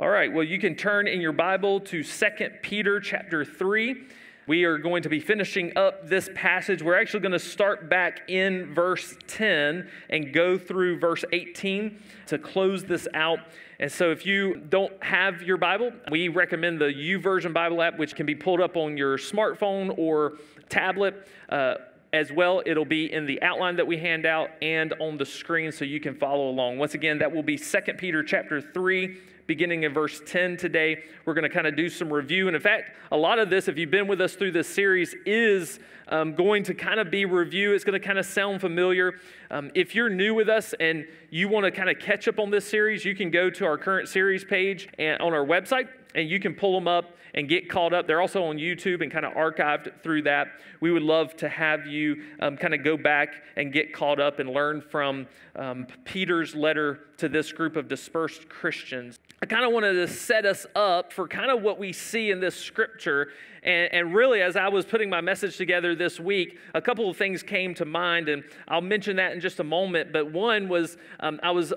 All right, well, you can turn in your Bible to 2 Peter chapter 3. We are going to be finishing up this passage. We're actually going to start back in verse 10 and go through verse 18 to close this out. And so, if you don't have your Bible, we recommend the YouVersion Bible app, which can be pulled up on your smartphone or tablet. Uh, as well, it'll be in the outline that we hand out and on the screen so you can follow along. Once again, that will be 2 Peter chapter 3, beginning in verse 10 today. We're going to kind of do some review. And in fact, a lot of this, if you've been with us through this series, is um, going to kind of be review. It's going to kind of sound familiar. Um, if you're new with us and you want to kind of catch up on this series, you can go to our current series page and on our website and you can pull them up and get caught up. They're also on YouTube and kind of archived through that. We would love to have you um, kind of go back and get caught up and learn from um, Peter's letter to this group of dispersed Christians. I kind of wanted to set us up for kind of what we see in this scripture. And, and, really, as I was putting my message together this week, a couple of things came to mind, and I'll mention that in just a moment. But one was um, I was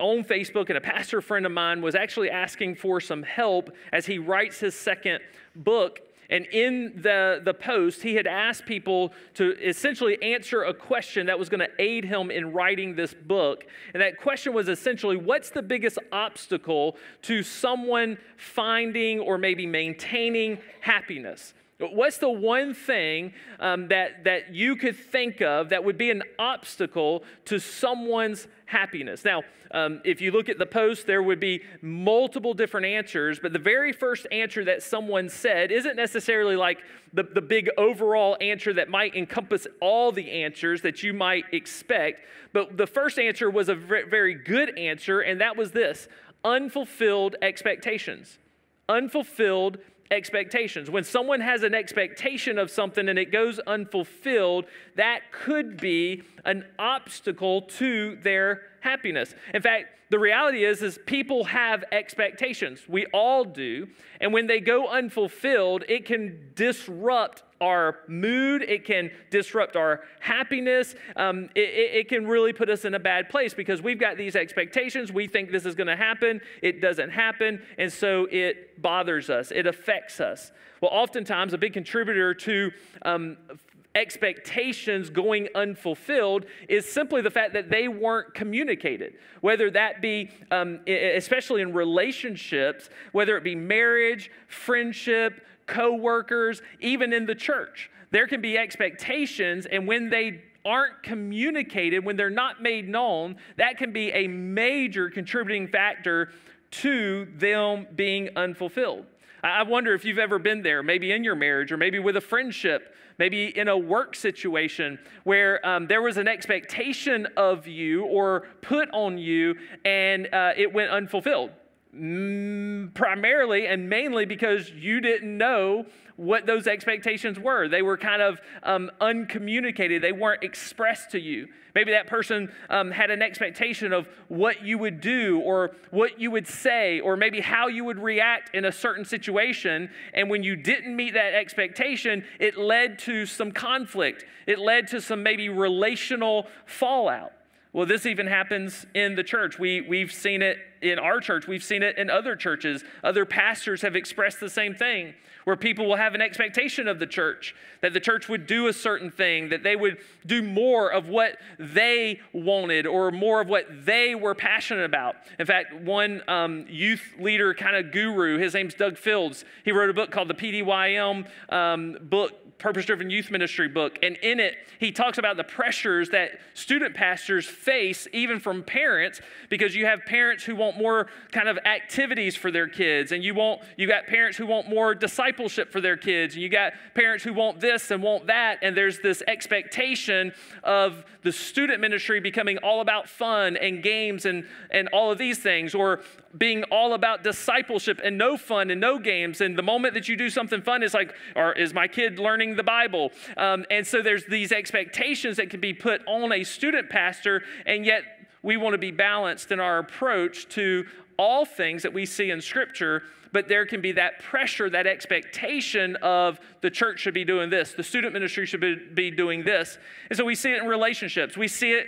on Facebook, and a pastor friend of mine was actually asking for some help as he writes his second book and in the, the post, he had asked people to essentially answer a question that was going to aid him in writing this book. And that question was essentially what's the biggest obstacle to someone finding or maybe maintaining happiness? What's the one thing um, that, that you could think of that would be an obstacle to someone's happiness? Now, um, if you look at the post, there would be multiple different answers, but the very first answer that someone said isn't necessarily like the, the big overall answer that might encompass all the answers that you might expect. But the first answer was a very good answer, and that was this unfulfilled expectations. Unfulfilled expectations. When someone has an expectation of something and it goes unfulfilled, that could be an obstacle to their happiness. In fact, the reality is is people have expectations. We all do. And when they go unfulfilled, it can disrupt our mood, it can disrupt our happiness. Um, it, it, can really put us in a bad place because we've got these expectations. We think this is going to happen, it doesn't happen, and so it bothers us, it affects us. Well, oftentimes, a big contributor to um, expectations going unfulfilled is simply the fact that they weren't communicated. Whether that be, um, especially in relationships, whether it be marriage, friendship, co workers, even in the church. There can be expectations, and when they aren't communicated, when they're not made known, that can be a major contributing factor to them being unfulfilled. I wonder if you've ever been there, maybe in your marriage or maybe with a friendship, maybe in a work situation where um, there was an expectation of you or put on you and uh, it went unfulfilled. Mm, primarily and mainly because you didn't know what those expectations were. They were kind of um, uncommunicated, they weren't expressed to you. Maybe that person um, had an expectation of what you would do or what you would say or maybe how you would react in a certain situation. And when you didn't meet that expectation, it led to some conflict, it led to some maybe relational fallout. Well, this even happens in the church. We, we've seen it in our church, we've seen it in other churches. Other pastors have expressed the same thing, where people will have an expectation of the church that the church would do a certain thing, that they would do more of what they wanted or more of what they were passionate about. In fact, one um, youth leader kind of guru, his name's Doug Fields, he wrote a book called the PDYM um, book Purpose Driven Youth Ministry book. And in it, he talks about the pressures that student pastors face, even from parents, because you have parents who want more kind of activities for their kids, and you want you got parents who want more discipleship for their kids, and you got parents who want this and want that, and there's this expectation of the student ministry becoming all about fun and games and, and all of these things, or being all about discipleship and no fun and no games. And the moment that you do something fun, it's like, or is my kid learning the Bible? Um, and so there's these expectations that can be put on a student pastor, and yet we want to be balanced in our approach to all things that we see in Scripture, but there can be that pressure, that expectation of the church should be doing this, the student ministry should be, be doing this. And so we see it in relationships, we see it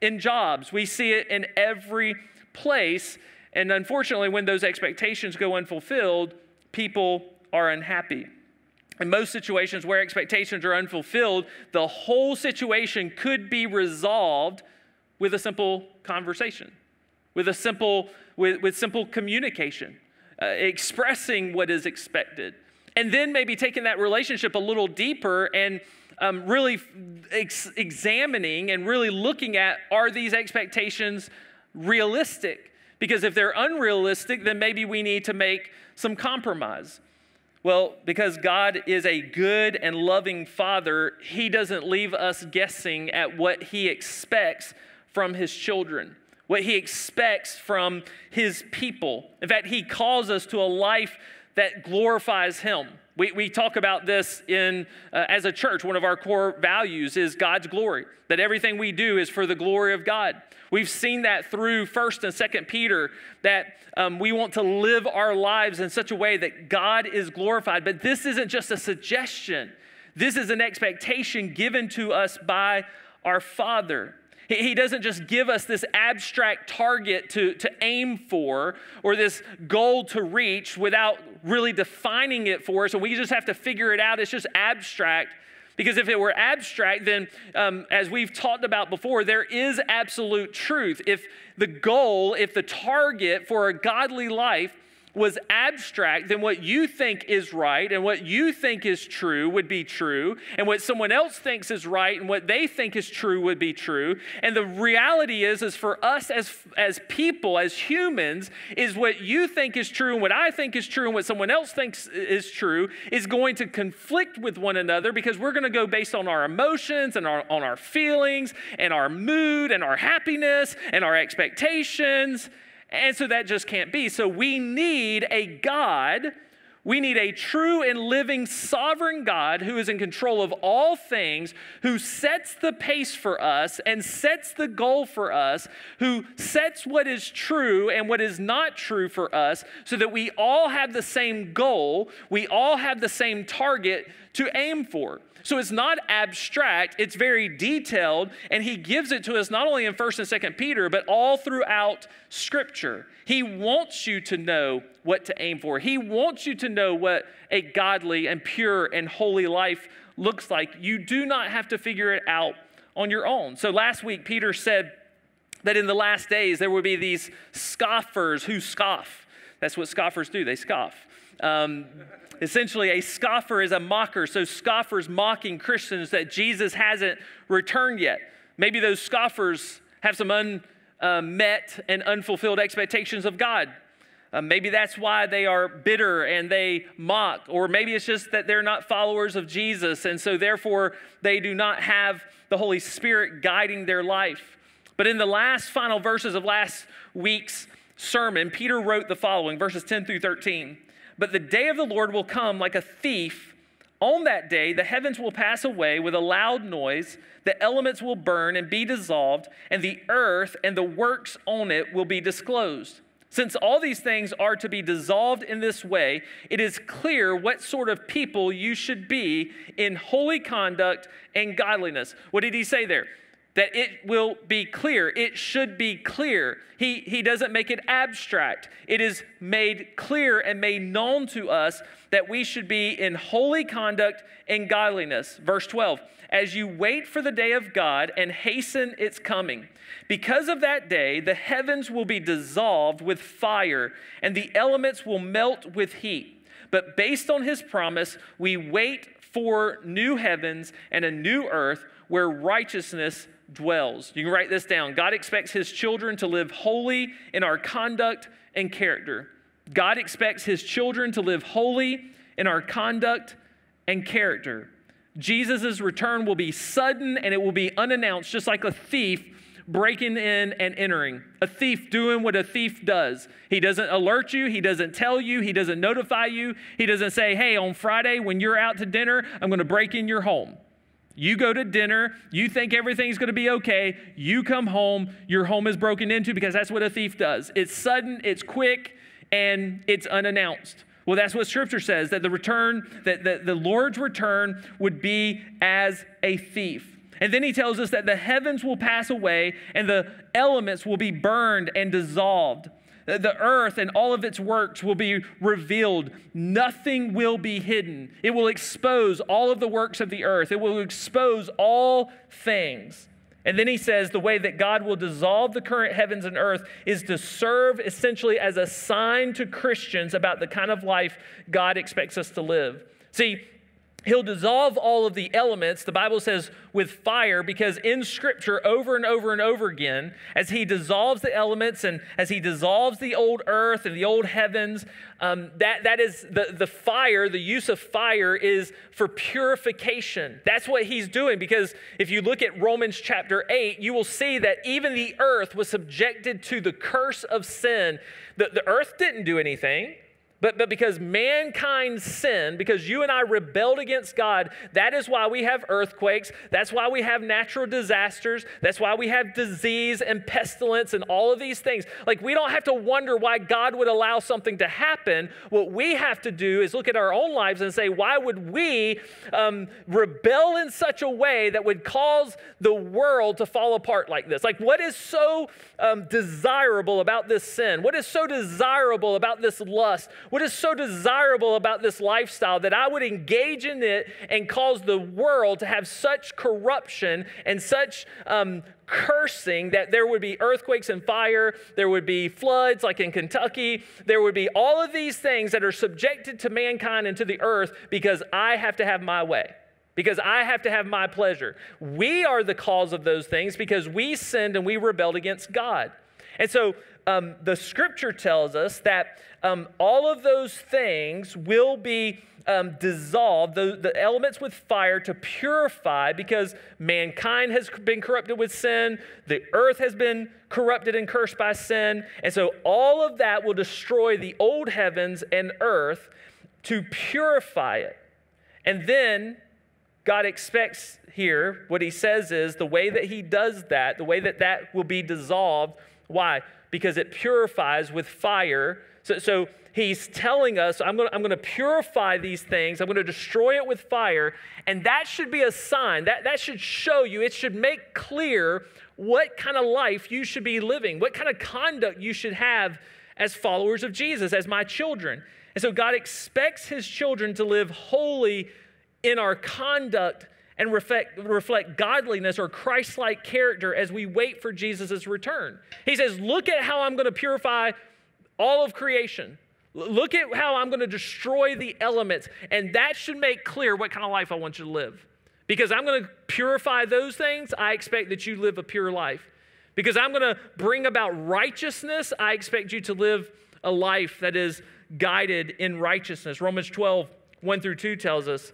in jobs, we see it in every place. And unfortunately, when those expectations go unfulfilled, people are unhappy. In most situations where expectations are unfulfilled, the whole situation could be resolved with a simple conversation, with a simple, with, with simple communication, uh, expressing what is expected. And then maybe taking that relationship a little deeper and um, really ex- examining and really looking at are these expectations realistic? Because if they're unrealistic, then maybe we need to make some compromise. Well, because God is a good and loving Father, He doesn't leave us guessing at what He expects from His children, what He expects from His people. In fact, He calls us to a life that glorifies Him. We, we talk about this in, uh, as a church. One of our core values is God's glory, that everything we do is for the glory of God. We've seen that through 1st and 2nd Peter, that um, we want to live our lives in such a way that God is glorified. But this isn't just a suggestion, this is an expectation given to us by our Father. He doesn't just give us this abstract target to, to aim for or this goal to reach without really defining it for us, and we just have to figure it out. It's just abstract. Because if it were abstract, then um, as we've talked about before, there is absolute truth. If the goal, if the target for a godly life was abstract, then what you think is right and what you think is true would be true, and what someone else thinks is right and what they think is true would be true. And the reality is, is for us as, as people, as humans, is what you think is true and what I think is true and what someone else thinks is true is going to conflict with one another because we're going to go based on our emotions and our, on our feelings and our mood and our happiness and our expectations. And so that just can't be. So we need a God. We need a true and living sovereign God who is in control of all things, who sets the pace for us and sets the goal for us, who sets what is true and what is not true for us, so that we all have the same goal, we all have the same target to aim for. So it's not abstract, it's very detailed, and he gives it to us not only in 1st and 2nd Peter, but all throughout Scripture. He wants you to know what to aim for. He wants you to know what a godly and pure and holy life looks like. You do not have to figure it out on your own. So last week, Peter said that in the last days there would be these scoffers who scoff. That's what scoffers do, they scoff. Um, essentially, a scoffer is a mocker. So, scoffers mocking Christians that Jesus hasn't returned yet. Maybe those scoffers have some unmet uh, and unfulfilled expectations of God. Uh, maybe that's why they are bitter and they mock, or maybe it's just that they're not followers of Jesus, and so therefore they do not have the Holy Spirit guiding their life. But in the last final verses of last week's sermon, Peter wrote the following verses 10 through 13. But the day of the Lord will come like a thief. On that day, the heavens will pass away with a loud noise, the elements will burn and be dissolved, and the earth and the works on it will be disclosed. Since all these things are to be dissolved in this way, it is clear what sort of people you should be in holy conduct and godliness. What did he say there? That it will be clear. It should be clear. He, he doesn't make it abstract. It is made clear and made known to us that we should be in holy conduct and godliness. Verse 12, as you wait for the day of God and hasten its coming. Because of that day, the heavens will be dissolved with fire, and the elements will melt with heat. But based on his promise, we wait for new heavens and a new earth where righteousness dwells. You can write this down. God expects his children to live holy in our conduct and character. God expects his children to live holy in our conduct and character. Jesus' return will be sudden and it will be unannounced, just like a thief breaking in and entering. A thief doing what a thief does. He doesn't alert you, he doesn't tell you, he doesn't notify you, he doesn't say, hey, on Friday when you're out to dinner, I'm going to break in your home. You go to dinner, you think everything's going to be okay, you come home, your home is broken into because that's what a thief does. It's sudden, it's quick, and it's unannounced. Well, that's what scripture says that the return, that the, the Lord's return would be as a thief. And then he tells us that the heavens will pass away and the elements will be burned and dissolved. The earth and all of its works will be revealed. Nothing will be hidden. It will expose all of the works of the earth, it will expose all things. And then he says the way that God will dissolve the current heavens and earth is to serve essentially as a sign to Christians about the kind of life God expects us to live. See, He'll dissolve all of the elements, the Bible says, with fire, because in Scripture, over and over and over again, as He dissolves the elements and as He dissolves the old earth and the old heavens, um, that, that is the, the fire, the use of fire is for purification. That's what He's doing, because if you look at Romans chapter 8, you will see that even the earth was subjected to the curse of sin. The, the earth didn't do anything. But, but because mankind sinned, because you and I rebelled against God, that is why we have earthquakes. That's why we have natural disasters. That's why we have disease and pestilence and all of these things. Like, we don't have to wonder why God would allow something to happen. What we have to do is look at our own lives and say, why would we um, rebel in such a way that would cause the world to fall apart like this? Like, what is so um, desirable about this sin? What is so desirable about this lust? What is so desirable about this lifestyle that I would engage in it and cause the world to have such corruption and such um, cursing that there would be earthquakes and fire, there would be floods like in Kentucky, there would be all of these things that are subjected to mankind and to the earth because I have to have my way because I have to have my pleasure. We are the cause of those things because we sinned and we rebelled against God. And so um, the scripture tells us that um, all of those things will be um, dissolved, the, the elements with fire to purify because mankind has been corrupted with sin, the earth has been corrupted and cursed by sin. And so all of that will destroy the old heavens and earth to purify it. And then God expects here, what he says is the way that he does that, the way that that will be dissolved. Why? Because it purifies with fire. So, so he's telling us, I'm going I'm to purify these things, I'm going to destroy it with fire. And that should be a sign. That, that should show you, it should make clear what kind of life you should be living, what kind of conduct you should have as followers of Jesus, as my children. And so God expects his children to live holy in our conduct and reflect, reflect godliness or Christ like character as we wait for Jesus' return. He says, Look at how I'm going to purify all of creation. Look at how I'm going to destroy the elements. And that should make clear what kind of life I want you to live. Because I'm going to purify those things, I expect that you live a pure life. Because I'm going to bring about righteousness, I expect you to live a life that is guided in righteousness. Romans 12, 1 through 2 tells us,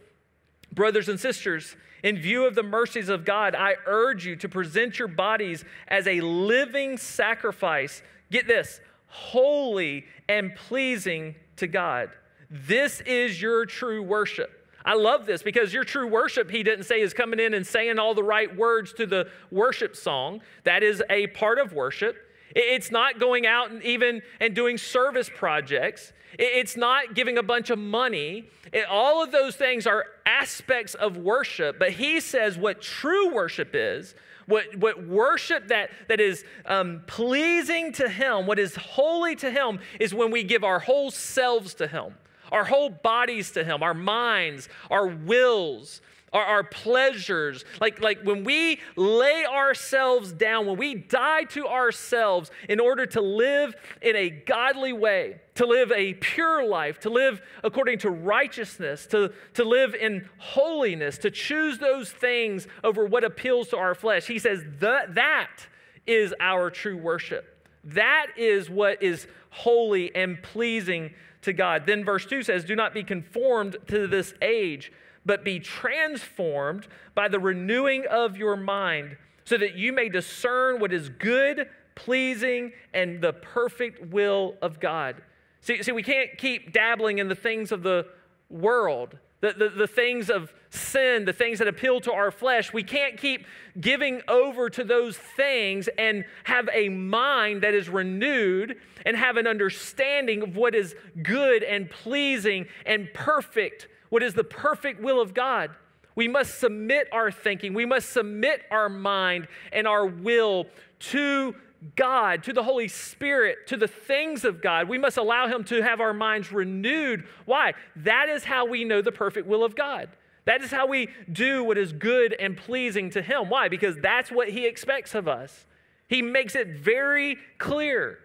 Brothers and sisters, in view of the mercies of God, I urge you to present your bodies as a living sacrifice. Get this holy and pleasing to God. This is your true worship. I love this because your true worship, he didn't say, is coming in and saying all the right words to the worship song. That is a part of worship. It's not going out and even and doing service projects. It's not giving a bunch of money. It, all of those things are aspects of worship. But he says what true worship is, what, what worship that, that is um, pleasing to him, what is holy to him, is when we give our whole selves to him, our whole bodies to him, our minds, our wills our, our pleasures. Like, like when we lay ourselves down, when we die to ourselves in order to live in a godly way, to live a pure life, to live according to righteousness, to, to live in holiness, to choose those things over what appeals to our flesh. He says that, that is our true worship. That is what is holy and pleasing to God. Then verse 2 says, Do not be conformed to this age but be transformed by the renewing of your mind, so that you may discern what is good, pleasing, and the perfect will of God. See, see we can't keep dabbling in the things of the world. The, the, the, things of sin, the things that appeal to our flesh, we can't keep giving over to those things and have a mind that is renewed and have an understanding of what is good and pleasing and perfect what is the perfect will of God. We must submit our thinking, we must submit our mind and our will to God, to the Holy Spirit, to the things of God. We must allow Him to have our minds renewed. Why? That is how we know the perfect will of God. That is how we do what is good and pleasing to Him. Why? Because that's what He expects of us. He makes it very clear.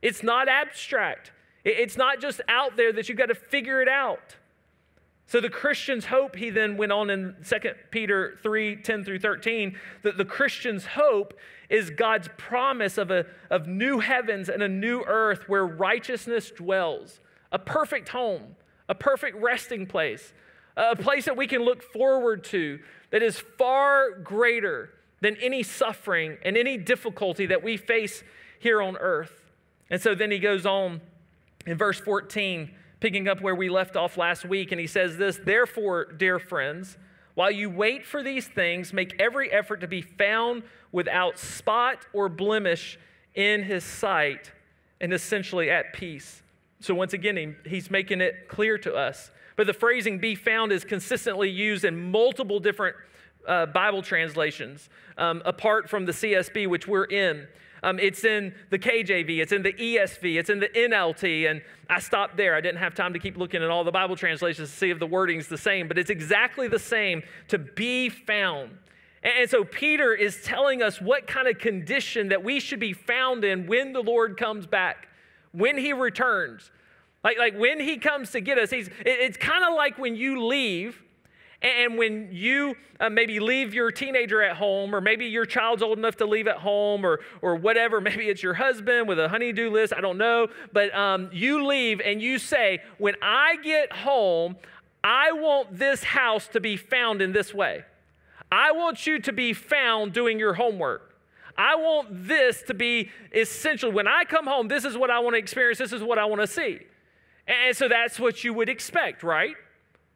It's not abstract, it's not just out there that you've got to figure it out. So the Christian's hope, he then went on in 2 Peter 3 10 through 13, that the Christian's hope is God's promise of, a, of new heavens and a new earth where righteousness dwells, a perfect home, a perfect resting place, a place that we can look forward to that is far greater than any suffering and any difficulty that we face here on earth. And so then he goes on in verse 14 picking up where we left off last week, and he says this Therefore, dear friends, while you wait for these things, make every effort to be found without spot or blemish in his sight and essentially at peace. So, once again, he, he's making it clear to us. But the phrasing be found is consistently used in multiple different uh, Bible translations, um, apart from the CSB, which we're in. Um, it's in the KJV, it's in the ESV, it's in the NLT, and I stopped there. I didn't have time to keep looking at all the Bible translations to see if the wording's the same, but it's exactly the same to be found. And so Peter is telling us what kind of condition that we should be found in when the Lord comes back, when he returns. Like, like when he comes to get us, he's, it's kind of like when you leave and when you uh, maybe leave your teenager at home, or maybe your child's old enough to leave at home, or, or whatever, maybe it's your husband with a honeydew list, I don't know, but um, you leave and you say, When I get home, I want this house to be found in this way. I want you to be found doing your homework. I want this to be essential. When I come home, this is what I want to experience, this is what I want to see. And so that's what you would expect, right?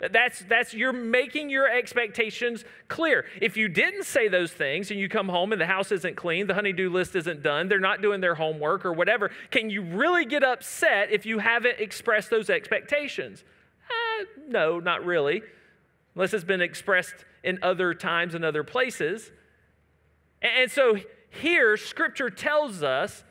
That's, that's you're making your expectations clear. If you didn't say those things and you come home and the house isn't clean, the honeydew list isn't done, they're not doing their homework or whatever, can you really get upset if you haven't expressed those expectations? Uh, no, not really, unless it's been expressed in other times and other places. And so here, Scripture tells us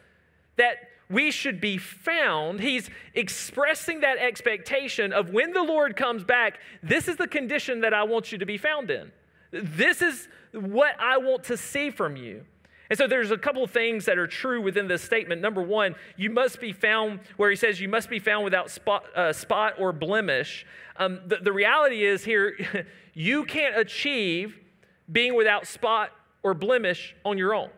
that we should be found. He's expressing that expectation of when the Lord comes back, this is the condition that I want you to be found in. This is what I want to see from you. And so there's a couple of things that are true within this statement. Number one, you must be found, where he says you must be found without spot, uh, spot or blemish. Um, the, the reality is here, you can't achieve being without spot or blemish on your own.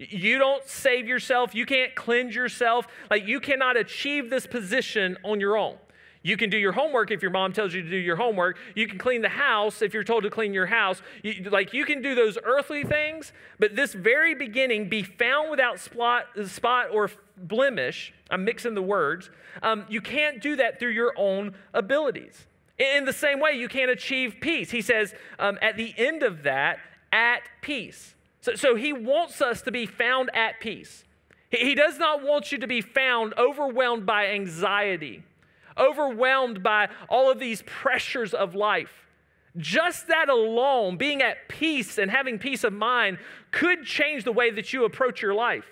You don't save yourself. You can't cleanse yourself. Like, you cannot achieve this position on your own. You can do your homework if your mom tells you to do your homework. You can clean the house if you're told to clean your house. You, like you can do those earthly things, but this very beginning, be found without spot, spot or blemish. I'm mixing the words. Um, you can't do that through your own abilities. In the same way, you can't achieve peace. He says um, at the end of that, at peace. So, so he wants us to be found at peace. He, he does not want you to be found overwhelmed by anxiety, overwhelmed by all of these pressures of life. Just that alone, being at peace and having peace of mind, could change the way that you approach your life.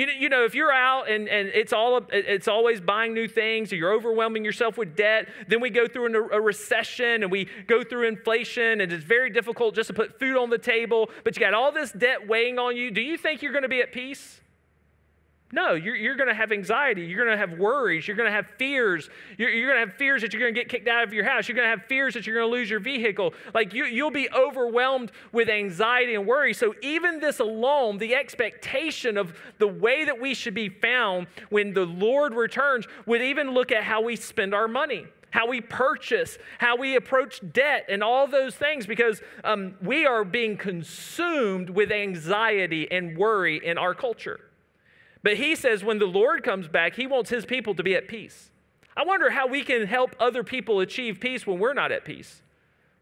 You, you know, if you're out and, and it's, all, it's always buying new things or you're overwhelming yourself with debt, then we go through a recession and we go through inflation and it's very difficult just to put food on the table, but you got all this debt weighing on you. Do you think you're going to be at peace? No, you're, you're going to have anxiety. You're going to have worries. You're going to have fears. You're, you're going to have fears that you're going to get kicked out of your house. You're going to have fears that you're going to lose your vehicle. Like you, you'll be overwhelmed with anxiety and worry. So, even this alone, the expectation of the way that we should be found when the Lord returns, would even look at how we spend our money how we purchase, how we approach debt, and all those things because um, we are being consumed with anxiety and worry in our culture. But he says when the Lord comes back, he wants his people to be at peace. I wonder how we can help other people achieve peace when we're not at peace.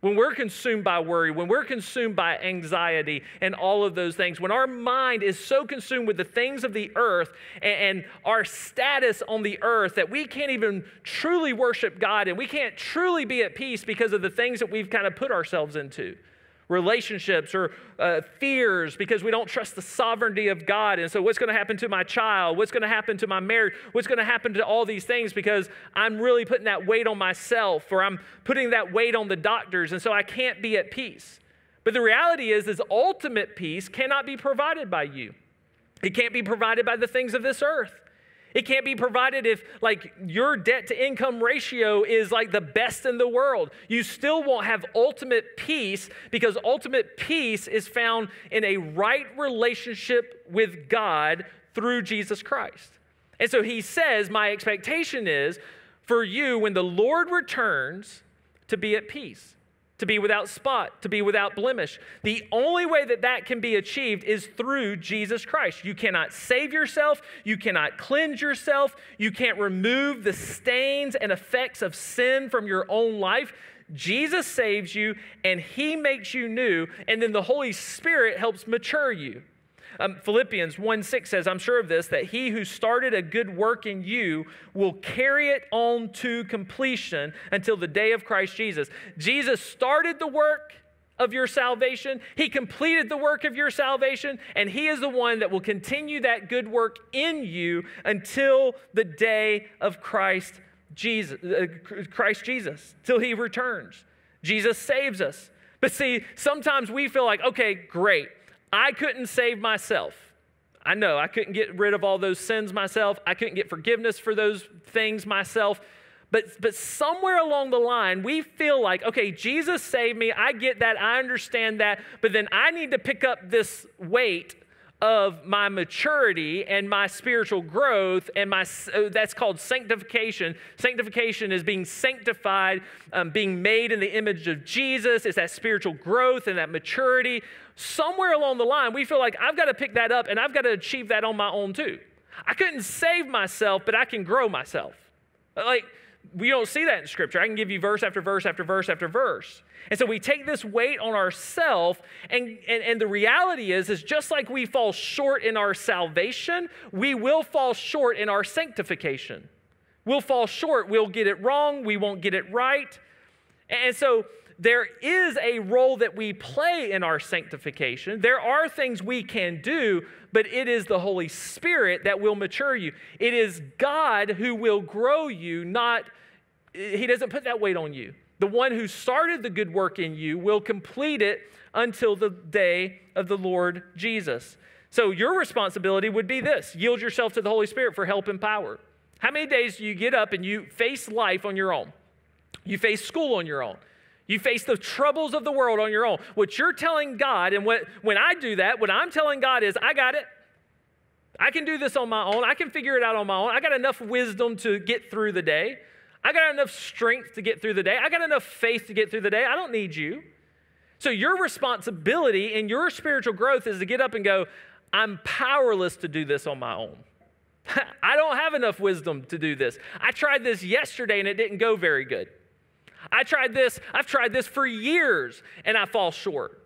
When we're consumed by worry, when we're consumed by anxiety and all of those things, when our mind is so consumed with the things of the earth and, and, our status on the earth that we can't even truly worship God and we can't truly be at peace because of the things that we've kind of put ourselves into. Relationships or uh, fears because we don't trust the sovereignty of God. And so, what's going to happen to my child? What's going to happen to my marriage? What's going to happen to all these things because I'm really putting that weight on myself or I'm putting that weight on the doctors. And so, I can't be at peace. But the reality is, is ultimate peace cannot be provided by you. It can't be provided by the things of this earth. It can't be provided if, like, your debt to income ratio is like the best in the world. You still won't have ultimate peace because ultimate peace is found in a right relationship with God through Jesus Christ. And so he says, My expectation is for you, when the Lord returns, to be at peace to be without spot, to be without blemish. The only way that that can be achieved is through Jesus Christ. You cannot save yourself, you cannot cleanse yourself, you can't remove the stains and effects of sin from your own life. Jesus saves you and he makes you new, and then the Holy Spirit helps mature you. Um, Philippians 1 6 says, I'm sure of this, that he who started a good work in you will carry it on to completion until the day of Christ Jesus. Jesus started the work of your salvation, he completed the work of your salvation, and he is the one that will continue that good work in you until the day of Christ Jesus, uh, Christ Jesus, till he returns. Jesus saves us. But see, sometimes we feel like, okay, great. I couldn't save myself. I know I couldn't get rid of all those sins myself. I couldn't get forgiveness for those things myself. But, but somewhere along the line, we feel like, okay, Jesus saved me. I get that. I understand that. But then I need to pick up this weight of my maturity and my spiritual growth and my uh, that's called sanctification sanctification is being sanctified um, being made in the image of jesus it's that spiritual growth and that maturity somewhere along the line we feel like i've got to pick that up and i've got to achieve that on my own too i couldn't save myself but i can grow myself uh, like we don't see that in scripture i can give you verse after verse after verse after verse and so we take this weight on ourselves, and, and, and the reality is, is just like we fall short in our salvation, we will fall short in our sanctification. We'll fall short, we'll get it wrong, we won't get it right. And so there is a role that we play in our sanctification. There are things we can do, but it is the Holy Spirit that will mature you. It is God who will grow you, not, He doesn't put that weight on you. The one who started the good work in you will complete it until the day of the Lord Jesus. So, your responsibility would be this yield yourself to the Holy Spirit for help and power. How many days do you get up and you face life on your own? You face school on your own. You face the troubles of the world on your own. What you're telling God, and what, when I do that, what I'm telling God is, I got it. I can do this on my own. I can figure it out on my own. I got enough wisdom to get through the day. I got enough strength to get through the day. I got enough faith to get through the day. I don't need you. So, your responsibility in your spiritual growth is to get up and go, I'm powerless to do this on my own. I don't have enough wisdom to do this. I tried this yesterday and it didn't go very good. I tried this, I've tried this for years and I fall short.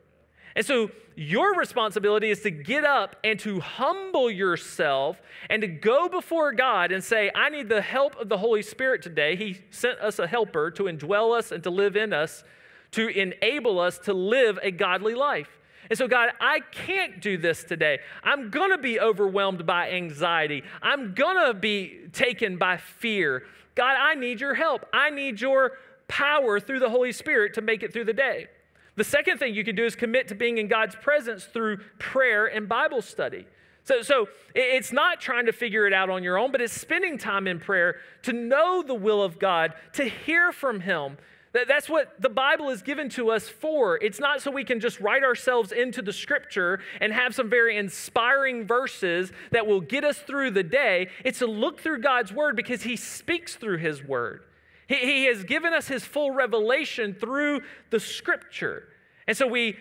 And so your responsibility is to get up and to humble yourself and to go before God and say, I need the help of the Holy Spirit today. He sent us a helper to indwell us and to live in us, to enable us to live a godly life. And so, God, I can't do this today. I'm going to be overwhelmed by anxiety. I'm going to be taken by fear. God, I need your help. I need your power through the Holy Spirit to make it through the day. The second thing you can do is commit to being in God's presence through prayer and Bible study. So, so it's not trying to figure it out on your own, but it's spending time in prayer to know the will of God, to hear from Him. That's what the Bible is given to us for. It's not so we can just write ourselves into the scripture and have some very inspiring verses that will get us through the day. It's to look through God's word because He speaks through His word. He, he has given us his full revelation through the scripture. And so we,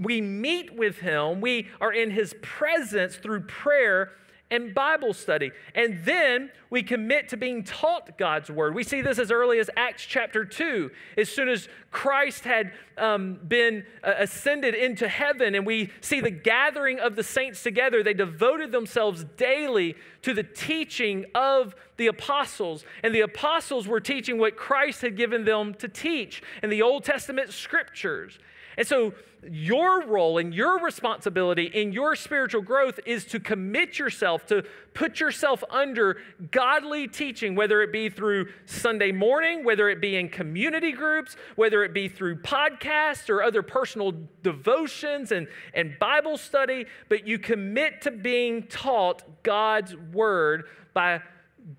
we meet with him, we are in his presence through prayer and Bible study. And then we commit to being taught God's word. We see this as early as Acts chapter 2. As soon as Christ had um, been uh, ascended into heaven, and we see the gathering of the saints together, they devoted themselves daily to the teaching of the apostles. And the apostles were teaching what Christ had given them to teach in the Old Testament scriptures. And so, your role and your responsibility in your spiritual growth is to commit yourself, to put yourself under godly teaching, whether it be through Sunday morning, whether it be in community groups, whether it be through podcasts or other personal devotions and, and Bible study. But you commit to being taught God's word by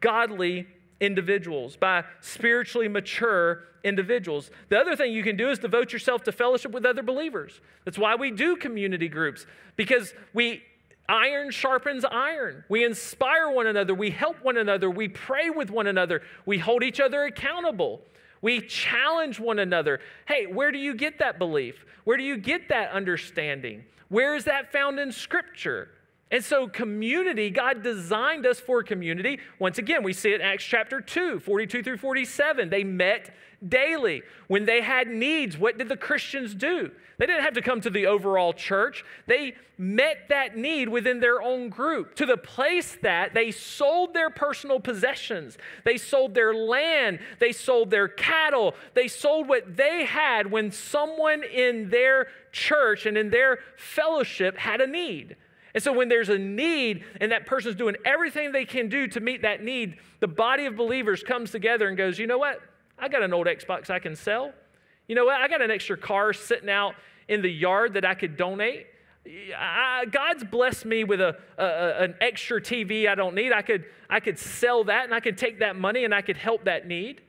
godly individuals, by spiritually mature individuals. The other thing you can do is devote yourself to fellowship with other believers. That's why we do community groups, because we iron sharpens iron. We inspire one another, we help one another, we pray with one another, we hold each other accountable. We challenge one another. Hey, where do you get that belief? Where do you get that understanding? Where is that found in Scripture? And so, community, God designed us for community. Once again, we see it in Acts chapter 2, 42 through 47. They met daily. When they had needs, what did the Christians do? They didn't have to come to the overall church. They met that need within their own group to the place that they sold their personal possessions. They sold their land. They sold their cattle. They sold what they had when someone in their church and in their fellowship had a need. And so, when there's a need and that person's doing everything they can do to meet that need, the body of believers comes together and goes, You know what? I got an old Xbox I can sell. You know what? I got an extra car sitting out in the yard that I could donate. I, God's blessed me with a, a, an extra TV I don't need. I could, I could sell that and I could take that money and I could help that need.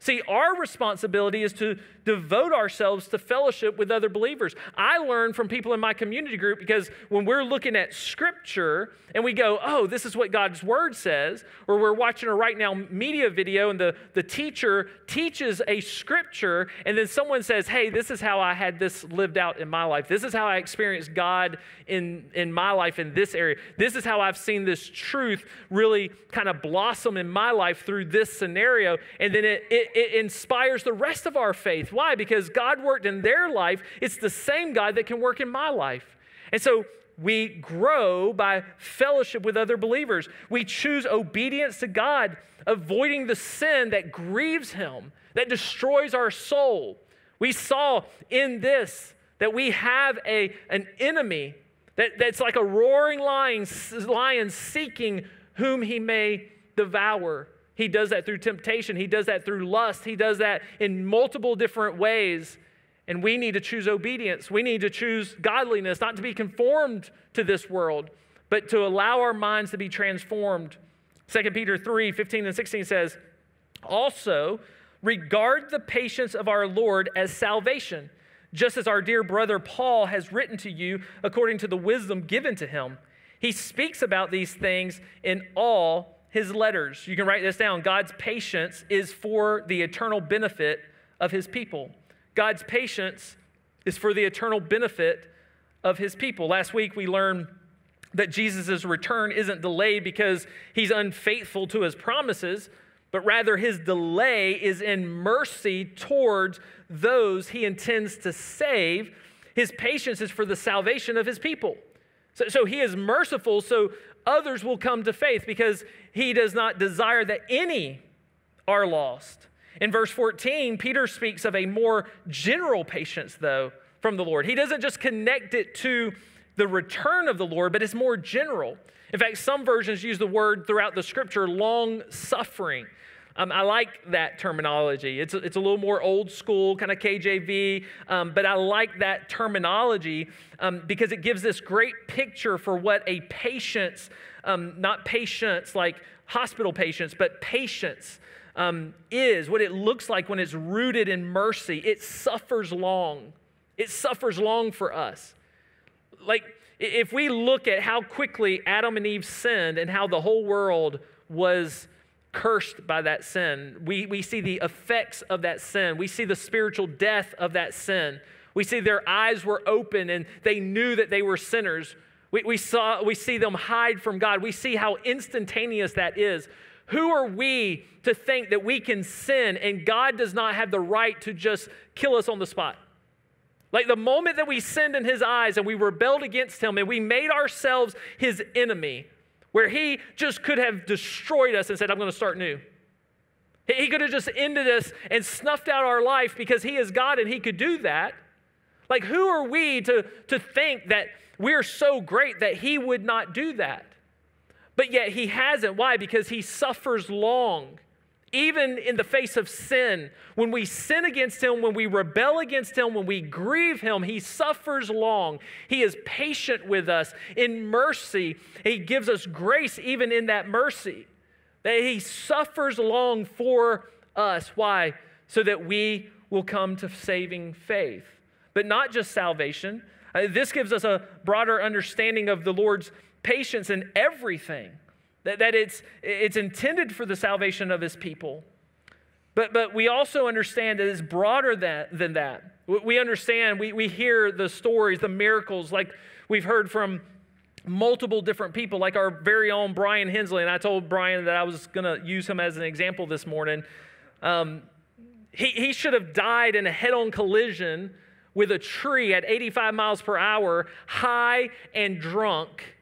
See, our responsibility is to devote ourselves to fellowship with other believers. I learn from people in my community group because when we're looking at scripture and we go, oh, this is what God's word says, or we're watching a RightNow Media video and the, the teacher teaches a scripture, and then someone says, hey, this is how I had this lived out in my life. This is how I experienced God in, in my life in this area. This is how I've seen this truth really kind of blossom in my life through this scenario. And then it, it it inspires the rest of our faith. Why? Because God worked in their life. It's the same God that can work in my life. And so we grow by fellowship with other believers. We choose obedience to God, avoiding the sin that grieves Him, that destroys our soul. We saw in this that we have a, an enemy that, that's like a roaring lion, lion seeking whom he may devour. He does that through temptation. He does that through lust. He does that in multiple different ways. And we need to choose obedience. We need to choose godliness, not to be conformed to this world, but to allow our minds to be transformed. 2 Peter 3 15 and 16 says, Also, regard the patience of our Lord as salvation, just as our dear brother Paul has written to you according to the wisdom given to him. He speaks about these things in all his letters. You can write this down. God's patience is for the eternal benefit of his people. God's patience is for the eternal benefit of his people. Last week we learned that Jesus' return isn't delayed because he's unfaithful to his promises, but rather his delay is in mercy towards those he intends to save. His patience is for the salvation of his people. So, so he is merciful so others will come to faith because he does not desire that any are lost. In verse 14, Peter speaks of a more general patience, though, from the Lord. He doesn't just connect it to the return of the Lord, but it's more general. In fact, some versions use the word throughout the scripture long suffering. Um, I like that terminology. It's a, it's a little more old school, kind of KJV, um, but I like that terminology um, because it gives this great picture for what a patience, um, not patience like hospital patients, but patience um, is, what it looks like when it's rooted in mercy. It suffers long. It suffers long for us. Like, if we look at how quickly Adam and Eve sinned and how the whole world was cursed by that sin. We, we see the effects of that sin. We see the spiritual death of that sin. We see their eyes were open and they knew that they were sinners. We, we, saw, we see them hide from God. We see how instantaneous that is. Who are we to think that we can sin and God does not have the right to just kill us on the spot? Like the moment that we sinned in His eyes and we rebelled against Him and we made ourselves His enemy, where he just could have destroyed us and said, I'm going to start new. He could have just ended us and snuffed out our life because he is God and he could do that. Like, who are we to, to think that we're so great that he would not do that? But yet he hasn't. Why? Because he suffers long. Even in the face of sin, when we sin against him, when we rebel against him, when we grieve him, he suffers long. He is patient with us. In mercy, he gives us grace even in that mercy. That he suffers long for us. Why? So that we will come to saving faith. But not just salvation. Uh, this gives us a broader understanding of the Lord's patience in everything, that, that it's, it's intended for the salvation of his people. But, but we also understand that it's broader that, than that. We understand, we, we hear the stories, the miracles, like we've heard from multiple different people, like our very own Brian Hensley. And I told Brian that I was going to use him as an example this morning. Um, he, he should have died in a head on collision with a tree at 85 miles per hour, high and drunk.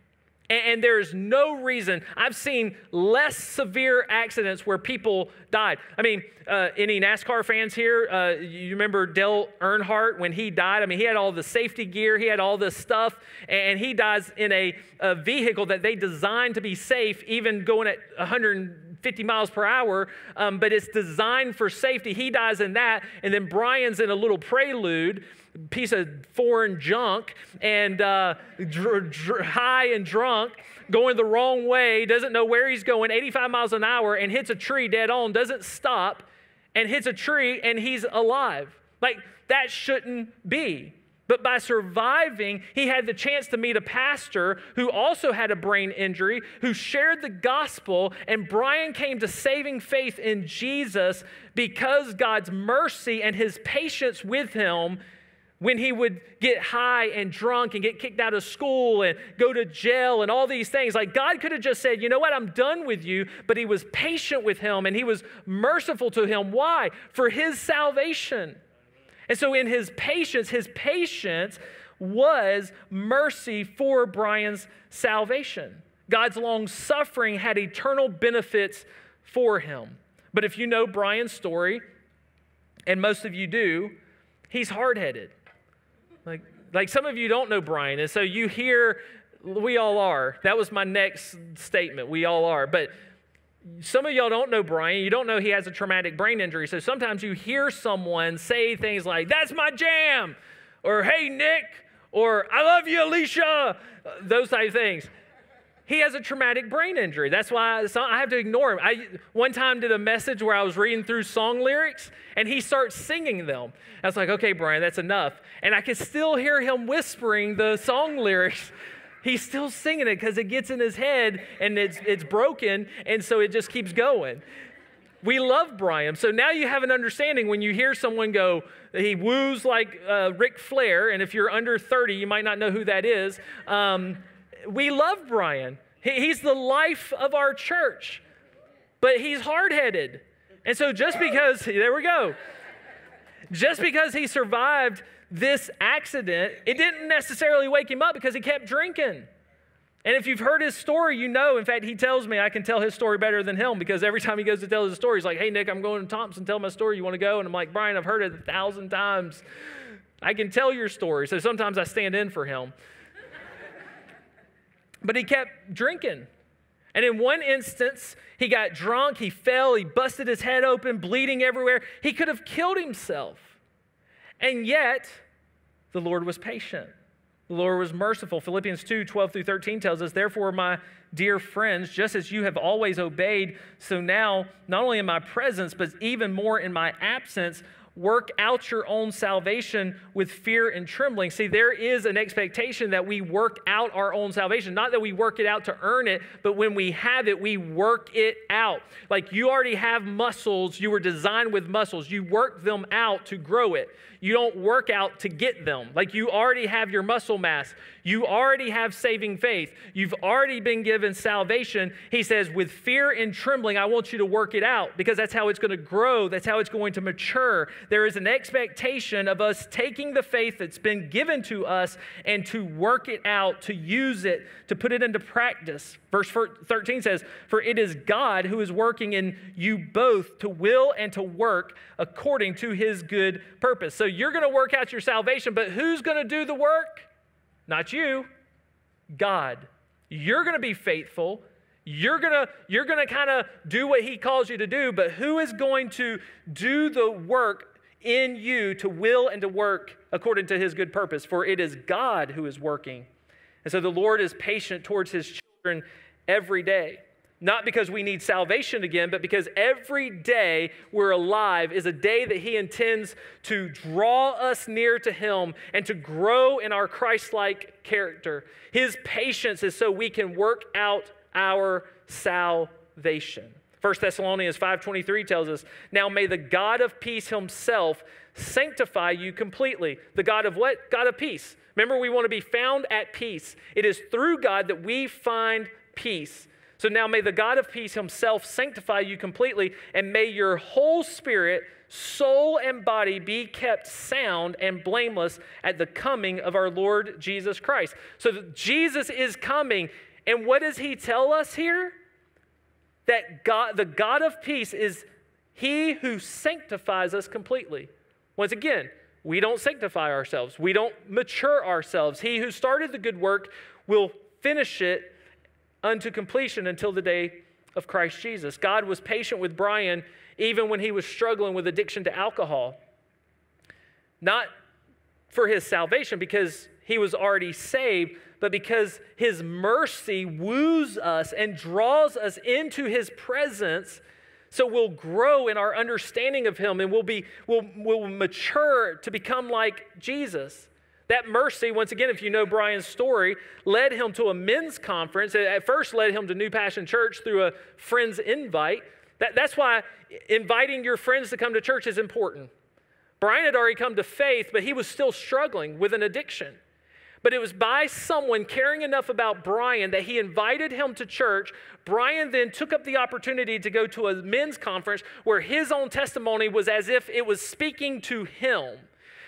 And, there's no reason. I've seen less severe accidents where people died. I mean, uh, any NASCAR fans here? Uh, you remember Dale Earnhardt when he died? I mean, he had all the safety gear, he had all this stuff, and he dies in a, a vehicle that they designed to be safe, even going at 150 miles per hour, um, but it's designed for safety. He dies in that, and then Brian's in a little prelude piece of foreign junk and uh, dr- dr- high and drunk, going the wrong way, doesn't know where he's going, 85 miles an hour, and hits a tree dead on, doesn't stop, and hits a tree, and he's alive. Like, that shouldn't be. But by surviving, he had the chance to meet a pastor who also had a brain injury, who shared the gospel, and Brian came to saving faith in Jesus because God's mercy and his patience with him when he would get high and drunk and get kicked out of school and go to jail and all these things. Like God could have just said, you know what, I'm done with you. But he was patient with him and he was merciful to him. Why? For his salvation. And so, in his patience, his patience was mercy for Brian's salvation. God's long suffering had eternal benefits for him. But if you know Brian's story, and most of you do, he's hard headed. Like, some of you don't know Brian, and so you hear, we all are. That was my next statement. We all are. But some of y'all don't know Brian. You don't know he has a traumatic brain injury. So sometimes you hear someone say things like, that's my jam, or hey, Nick, or I love you, Alicia, those type of things he has a traumatic brain injury. That's why I have to ignore him. I one time did a message where I was reading through song lyrics and he starts singing them. I was like, okay, Brian, that's enough. And I could still hear him whispering the song lyrics. He's still singing it because it gets in his head and it's, it's broken, and so it just keeps going. We love Brian. So now you have an understanding when you hear someone go, he woos like uh, Ric Flair, and if you're under 30, you might not know who that is. Um, we love Brian. He's the life of our church, but he's hard headed. And so just because, there we go, just because he survived this accident, it didn't necessarily wake him up because he kept drinking. And if you've heard his story, you know, in fact, he tells me I can tell his story better than him because every time he goes to tell his story, he's like, hey, Nick, I'm going to Thompson, tell my story. You want to go? And I'm like, Brian, I've heard it a thousand times. I can tell your story. So sometimes I stand in for him. But he kept drinking. And in one instance, he got drunk, he fell, he busted his head open, bleeding everywhere. He could have killed himself. And yet, the Lord was patient. The Lord was merciful. Philippians 2 12 through 13 tells us, Therefore, my dear friends, just as you have always obeyed, so now, not only in my presence, but even more in my absence, work out your own salvation with fear and trembling. See, there is an expectation that we work out our own salvation. Not that we work it out to earn it, but when we have it, we work it out. Like you already have muscles, you were designed with muscles. You work them out to grow it. You don't work out to get them. Like you already have your muscle mass. You already have saving faith. You've already been given salvation. He says, with fear and trembling, I want you to work it out because that's how it's going to grow. That's how it's going to mature. There is an expectation of us taking the faith that's been given to us and to work it out, to use it, to put it into practice. Verse 13 says, For it is God who is working in you both to will and to work according to his good purpose. So you're going to work out your salvation, but who's going to do the work? Not you, God. You're going to be faithful. You're going to you're going to kind of do what he calls you to do, but who is going to do the work in you to will and to work according to his good purpose? For it is God who is working. And so the Lord is patient towards his children every day. Not because we need salvation again, but because every day we're alive is a day that He intends to draw us near to Him and to grow in our Christ like character. His patience is so we can work out our salvation. 1 Thessalonians 5:23 tells us, "Now may the God of peace himself sanctify you completely." The God of what? God of peace. Remember we want to be found at peace. It is through God that we find peace. So now may the God of peace himself sanctify you completely, and may your whole spirit, soul, and body be kept sound and blameless at the coming of our Lord Jesus Christ. So Jesus is coming. And what does he tell us here? That God, the God of peace is he who sanctifies us completely. Once again, we don't sanctify ourselves, we don't mature ourselves. He who started the good work will finish it unto completion until the day of Christ Jesus. God was patient with Brian even when he was struggling with addiction to alcohol. Not for his salvation because he was already saved, but because his mercy woos us and draws us into his presence. So we'll grow in our understanding of him and we'll, be, we'll, we'll mature to become like Jesus. That mercy, once again, if you know Brian's story, led him to a men's conference. It at first led him to New Passion Church through a friend's invite. That, that's why inviting your friends to come to church is important. Brian had already come to faith, but he was still struggling with an addiction. But it was by someone caring enough about Brian that he invited him to church. Brian then took up the opportunity to go to a men's conference where his own testimony was as if it was speaking to him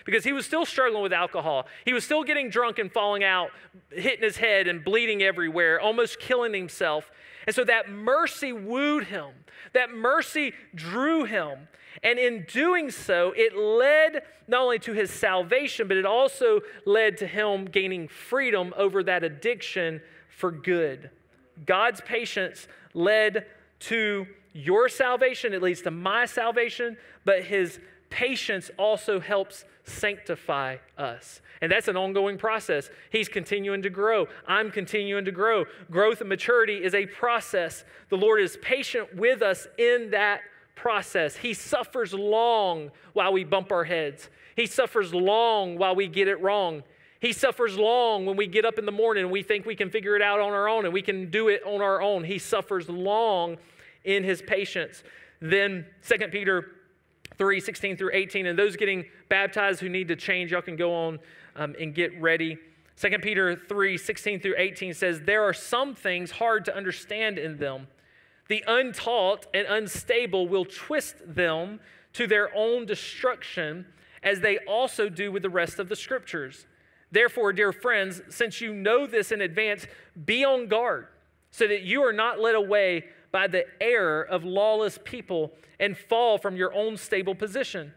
because he was still struggling with alcohol. He was still getting drunk and falling out, hitting his head and bleeding everywhere, almost killing himself. And so that mercy wooed him, that mercy drew him. And in doing so, it led not only to his salvation, but it also led to him gaining freedom over that addiction for good. God's patience led to your salvation, it leads to my salvation, but his patience also helps sanctify us. And that's an ongoing process. He's continuing to grow. I'm continuing to grow. Growth and maturity is a process. The Lord is patient with us in that process. He suffers long while we bump our heads, He suffers long while we get it wrong. He suffers long when we get up in the morning and we think we can figure it out on our own and we can do it on our own. He suffers long in his patience. Then 2 Peter 3 16 through 18. And those getting baptized who need to change, y'all can go on um, and get ready. 2 Peter 3 16 through 18 says, There are some things hard to understand in them. The untaught and unstable will twist them to their own destruction, as they also do with the rest of the scriptures. Therefore, dear friends, since you know this in advance, be on guard so that you are not led away by the error of lawless people and fall from your own stable position,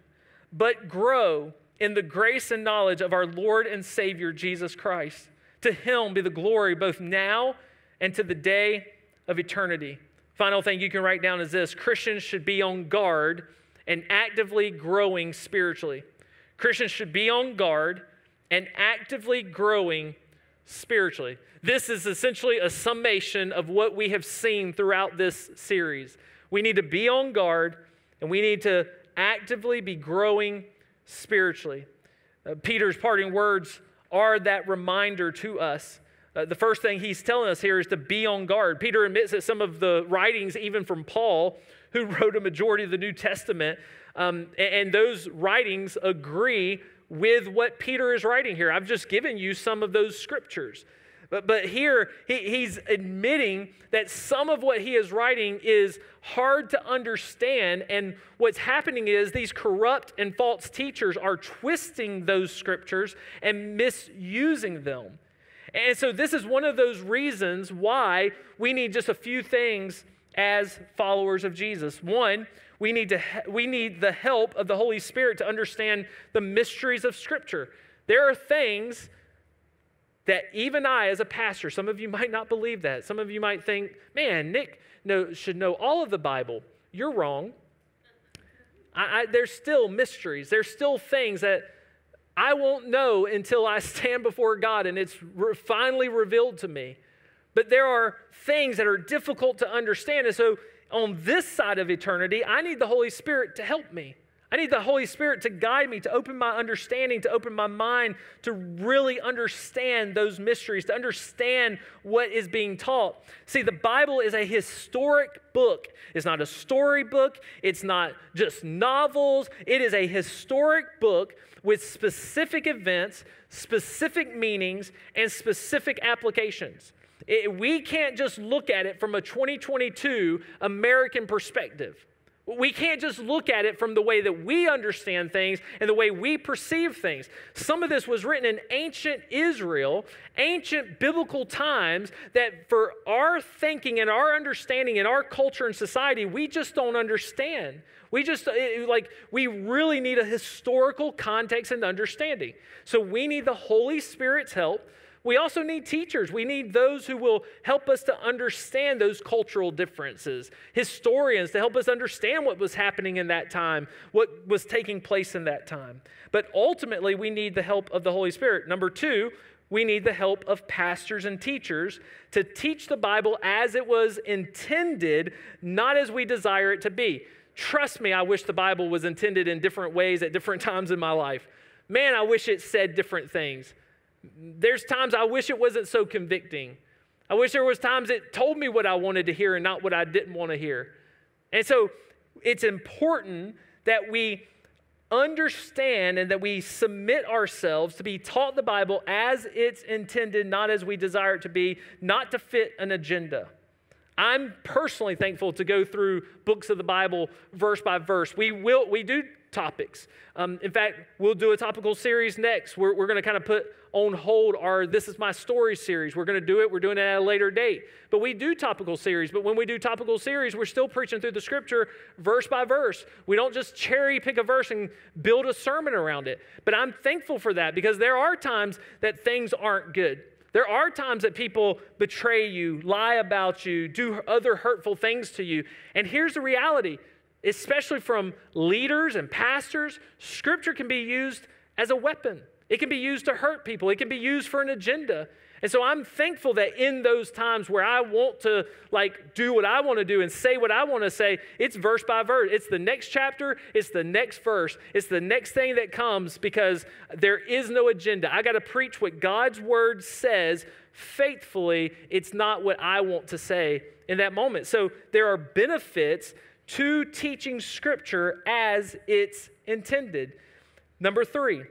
but grow in the grace and knowledge of our Lord and Savior Jesus Christ. To him be the glory both now and to the day of eternity. Final thing you can write down is this Christians should be on guard and actively growing spiritually. Christians should be on guard and actively growing spiritually. This is essentially a summation of what we have seen throughout this series. We need to be on guard and we need to actively be growing spiritually. Uh, Peter's parting words are that reminder to us. Uh, the first thing he's telling us here is to be on guard. Peter admits that some of the writings, even from Paul, who wrote a majority of the New Testament, um, and, and those writings agree with what Peter is writing here. I've just given you some of those scriptures. But, but here, he, he's admitting that some of what he is writing is hard to understand. And what's happening is these corrupt and false teachers are twisting those scriptures and misusing them. And so, this is one of those reasons why we need just a few things as followers of Jesus. One, we need, to, we need the help of the Holy Spirit to understand the mysteries of Scripture. There are things that even I, as a pastor, some of you might not believe that. Some of you might think, man, Nick know, should know all of the Bible. You're wrong. I, I, there's still mysteries, there's still things that I won't know until I stand before God and it's re- finally revealed to me. But there are things that are difficult to understand. And so, on this side of eternity, I need the Holy Spirit to help me. I need the Holy Spirit to guide me, to open my understanding, to open my mind, to really understand those mysteries, to understand what is being taught. See, the Bible is a historic book. It's not a storybook, it's not just novels. It is a historic book with specific events, specific meanings, and specific applications. It, we can't just look at it from a 2022 American perspective. We can't just look at it from the way that we understand things and the way we perceive things. Some of this was written in ancient Israel, ancient biblical times, that for our thinking and our understanding and our culture and society, we just don't understand. We just, like, we really need a historical context and understanding. So we need the Holy Spirit's help we also need teachers. We need those who will help us to understand those cultural differences, historians to help us understand what was happening in that time, what was taking place in that time. But ultimately, we need the help of the Holy Spirit. Number two, we need the help of pastors and teachers to teach the Bible as it was intended, not as we desire it to be. Trust me, I wish the Bible was intended in different ways at different times in my life. Man, I wish it said different things. There's times I wish it wasn't so convicting. I wish there was times it told me what I wanted to hear and not what I didn't want to hear. And so it's important that we understand and that we submit ourselves to be taught the Bible as it's intended, not as we desire it to be, not to fit an agenda. I'm personally thankful to go through books of the Bible verse by verse. We will we do topics. Um, in fact, we'll do a topical series next. We're, we're going to kind of put on hold our This Is My Story series. We're going to do it. We're doing it at a later date. But we do topical series. But when we do topical series, we're still preaching through the scripture verse by verse. We don't just cherry pick a verse and build a sermon around it. But I'm thankful for that because there are times that things aren't good. There are times that people betray you, lie about you, do other hurtful things to you. And here's the reality especially from leaders and pastors, scripture can be used as a weapon. It can be used to hurt people, it can be used for an agenda. And so I'm thankful that in those times where I want to like do what I want to do and say what I want to say, it's verse by verse. It's the next chapter, it's the next verse, it's the next thing that comes because there is no agenda. I got to preach what God's word says faithfully. It's not what I want to say in that moment. So there are benefits to teaching Scripture as it's intended. Number three,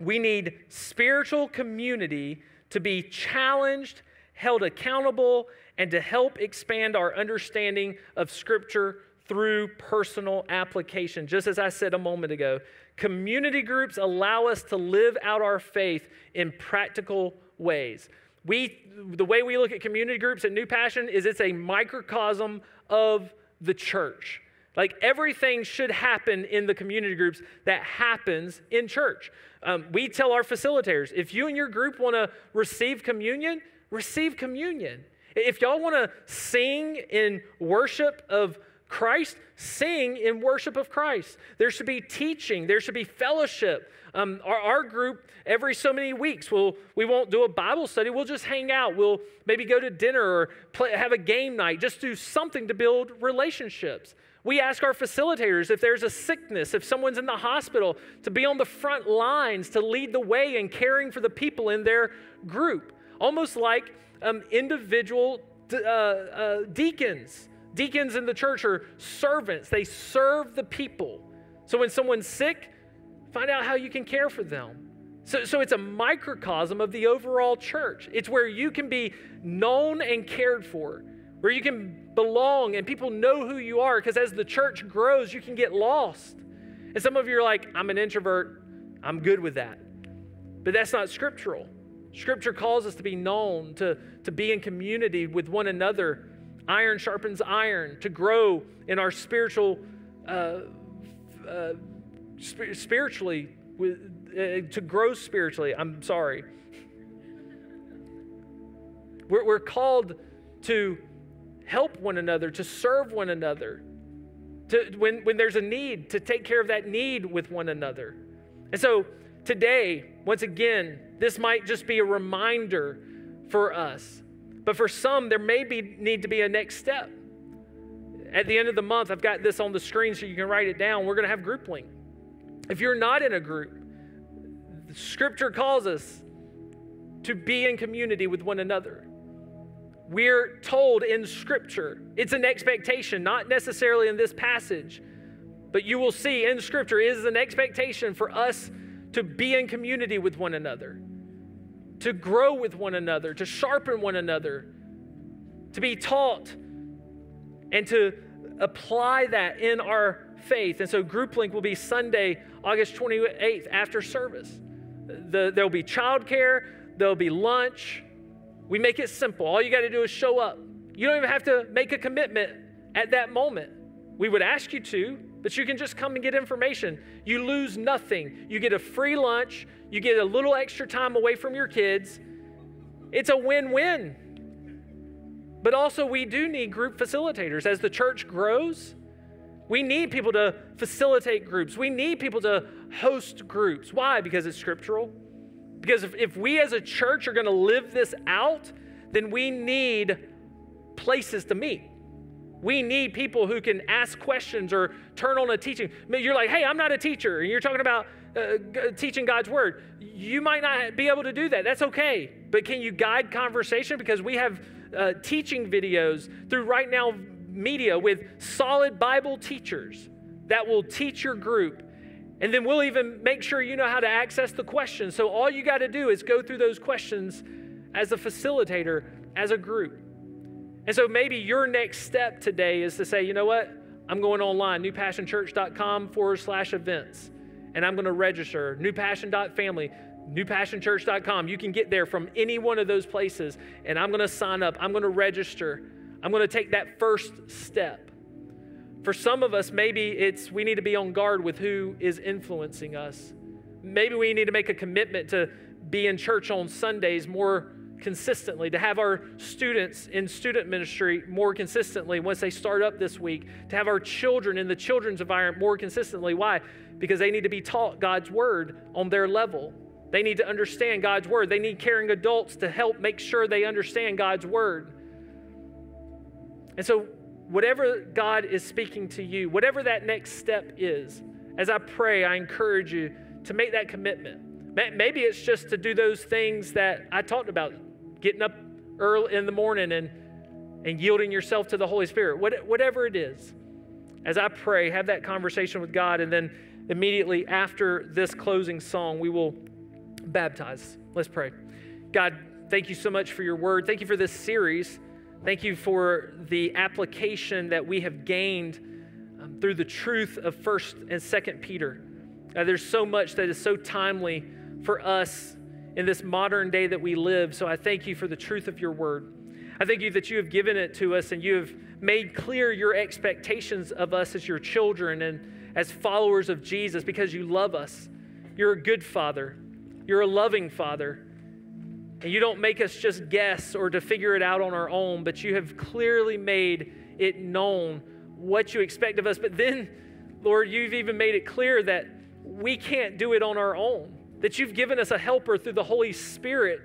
we need spiritual community to be challenged, held accountable, and to help expand our understanding of Scripture through personal application. Just as I said a moment ago, community groups allow us to live out our faith in practical ways. We, the way we look at community groups at New Passion is it's a microcosm of the church. Like everything should happen in the community groups that happens in church. Um, we tell our facilitators if you and your group want to receive communion, receive communion. If y'all want to sing in worship of Christ, sing in worship of Christ. There should be teaching, there should be fellowship. Um, our, our, group, every so many weeks, we'll, we won't do a Bible study. We'll just hang out. We'll maybe go to dinner or play, have a game night, just do something to build relationships. We ask our facilitators if there's a sickness, if someone's in the hospital, to be on the front lines to lead the way in caring for the people in their group, almost like um, individual uh, uh, deacons. Deacons in the church are servants, they serve the people. So when someone's sick, Find out how you can care for them. So, so it's a microcosm of the overall church. It's where you can be known and cared for, where you can belong and people know who you are. Because as the church grows, you can get lost. And some of you are like, I'm an introvert, I'm good with that. But that's not scriptural. Scripture calls us to be known, to, to be in community with one another. Iron sharpens iron, to grow in our spiritual, uh, uh, sp- spiritually, with, uh, to grow spiritually. I'm sorry. We're, we're called to help one another, to serve one another, to, when, when there's a need, to take care of that need with one another. And so today, once again, this might just be a reminder for us. But for some, there may be, need to be a next step. At the end of the month, I've got this on the screen so you can write it down. We're going to have group link. If you're not in a group, Scripture calls us to be in community with one another. We're told in Scripture, it's an expectation, not necessarily in this passage, but you will see in Scripture is an expectation for us to be in community with one another, to grow with one another, to sharpen one another, to be taught, and to apply that in our faith. And so, Group Link will be Sunday, August 28th after service. The, there'll be childcare, there'll be lunch. We make it simple. All you got to do is show up. You don't even have to make a commitment at that moment. We would ask you to, but you can just come and get information. You lose nothing. You get a free lunch, you get a little extra time away from your kids. It's a win win. But also, we do need group facilitators. As the church grows, we need people to facilitate groups. We need people to host groups. Why? Because it's scriptural. Because if, if we as a church are going to live this out, then we need places to meet. We need people who can ask questions or turn on a teaching. You're like, hey, I'm not a teacher, and you're talking about uh, teaching God's word. You might not be able to do that. That's okay. But can you guide conversation? Because we have uh, teaching videos through RightNow Media with solid Bible teachers that will teach your group. And then we'll even make sure you know how to access the questions. So all you got to do is go through those questions as a facilitator, as a group. And so maybe your next step today is to say, you know what? I'm going online, newpassionchurch.com forward slash events, and I'm going to register. Newpassion.family, newpassionchurch.com. You can get there from any one of those places, and I'm going to sign up. I'm going to register. I'm going to take that first step. For some of us, maybe it's we need to be on guard with who is influencing us. Maybe we need to make a commitment to be in church on Sundays more consistently, to have our students in student ministry more consistently once they start up this week, to have our children in the children's environment more consistently. Why? Because they need to be taught God's word on their level. They need to understand God's word. They need caring adults to help make sure they understand God's word. And so, whatever God is speaking to you, whatever that next step is, as I pray, I encourage you to make that commitment. Maybe it's just to do those things that I talked about getting up early in the morning and, and yielding yourself to the Holy Spirit, what, whatever it is. As I pray, have that conversation with God, and then immediately after this closing song, we will baptize. Let's pray. God, thank you so much for your word. Thank you for this series. Thank you for the application that we have gained um, through the truth of 1st and 2nd Peter. Uh, there's so much that is so timely for us in this modern day that we live. So I thank you for the truth of your word. I thank you that you have given it to us and you have made clear your expectations of us as your children and as followers of Jesus because you love us. You're a good father, you're a loving father. And you don't make us just guess or to figure it out on our own, but you have clearly made it known what you expect of us. But then, Lord, you've even made it clear that we can't do it on our own that you've given us a helper through the Holy Spirit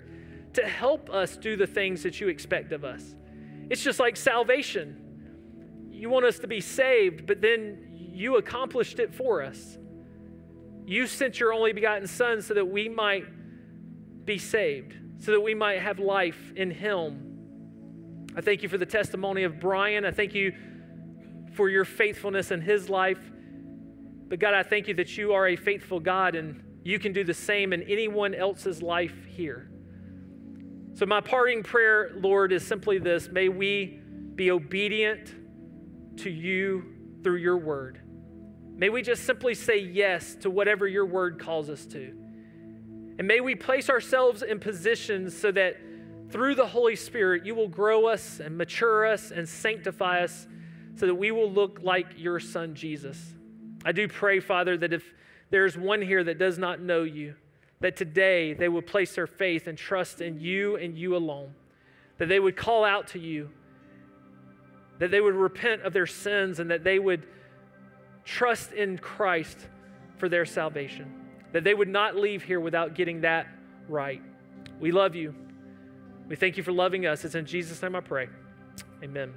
to help us do the things that you expect of us. It's just like salvation. You want us to be saved, but then you accomplished it for us. You sent your only begotten Son so that we might be saved, so that we might have life in Him. I thank you for the testimony of Brian. I thank you for your faithfulness in his life. But God, I thank you that you are a faithful God and you can do the same in anyone else's life here. So, my parting prayer, Lord, is simply this may we be obedient to you through your word. May we just simply say yes to whatever your word calls us to. And may we place ourselves in positions so that through the Holy Spirit, you will grow us and mature us and sanctify us so that we will look like your Son, Jesus. I do pray, Father, that if there's one here that does not know you, that today they would place their faith and trust in you and you alone, that they would call out to you, that they would repent of their sins, and that they would trust in Christ for their salvation, that they would not leave here without getting that right. We love you. We thank you for loving us. It's in Jesus' name I pray. Amen.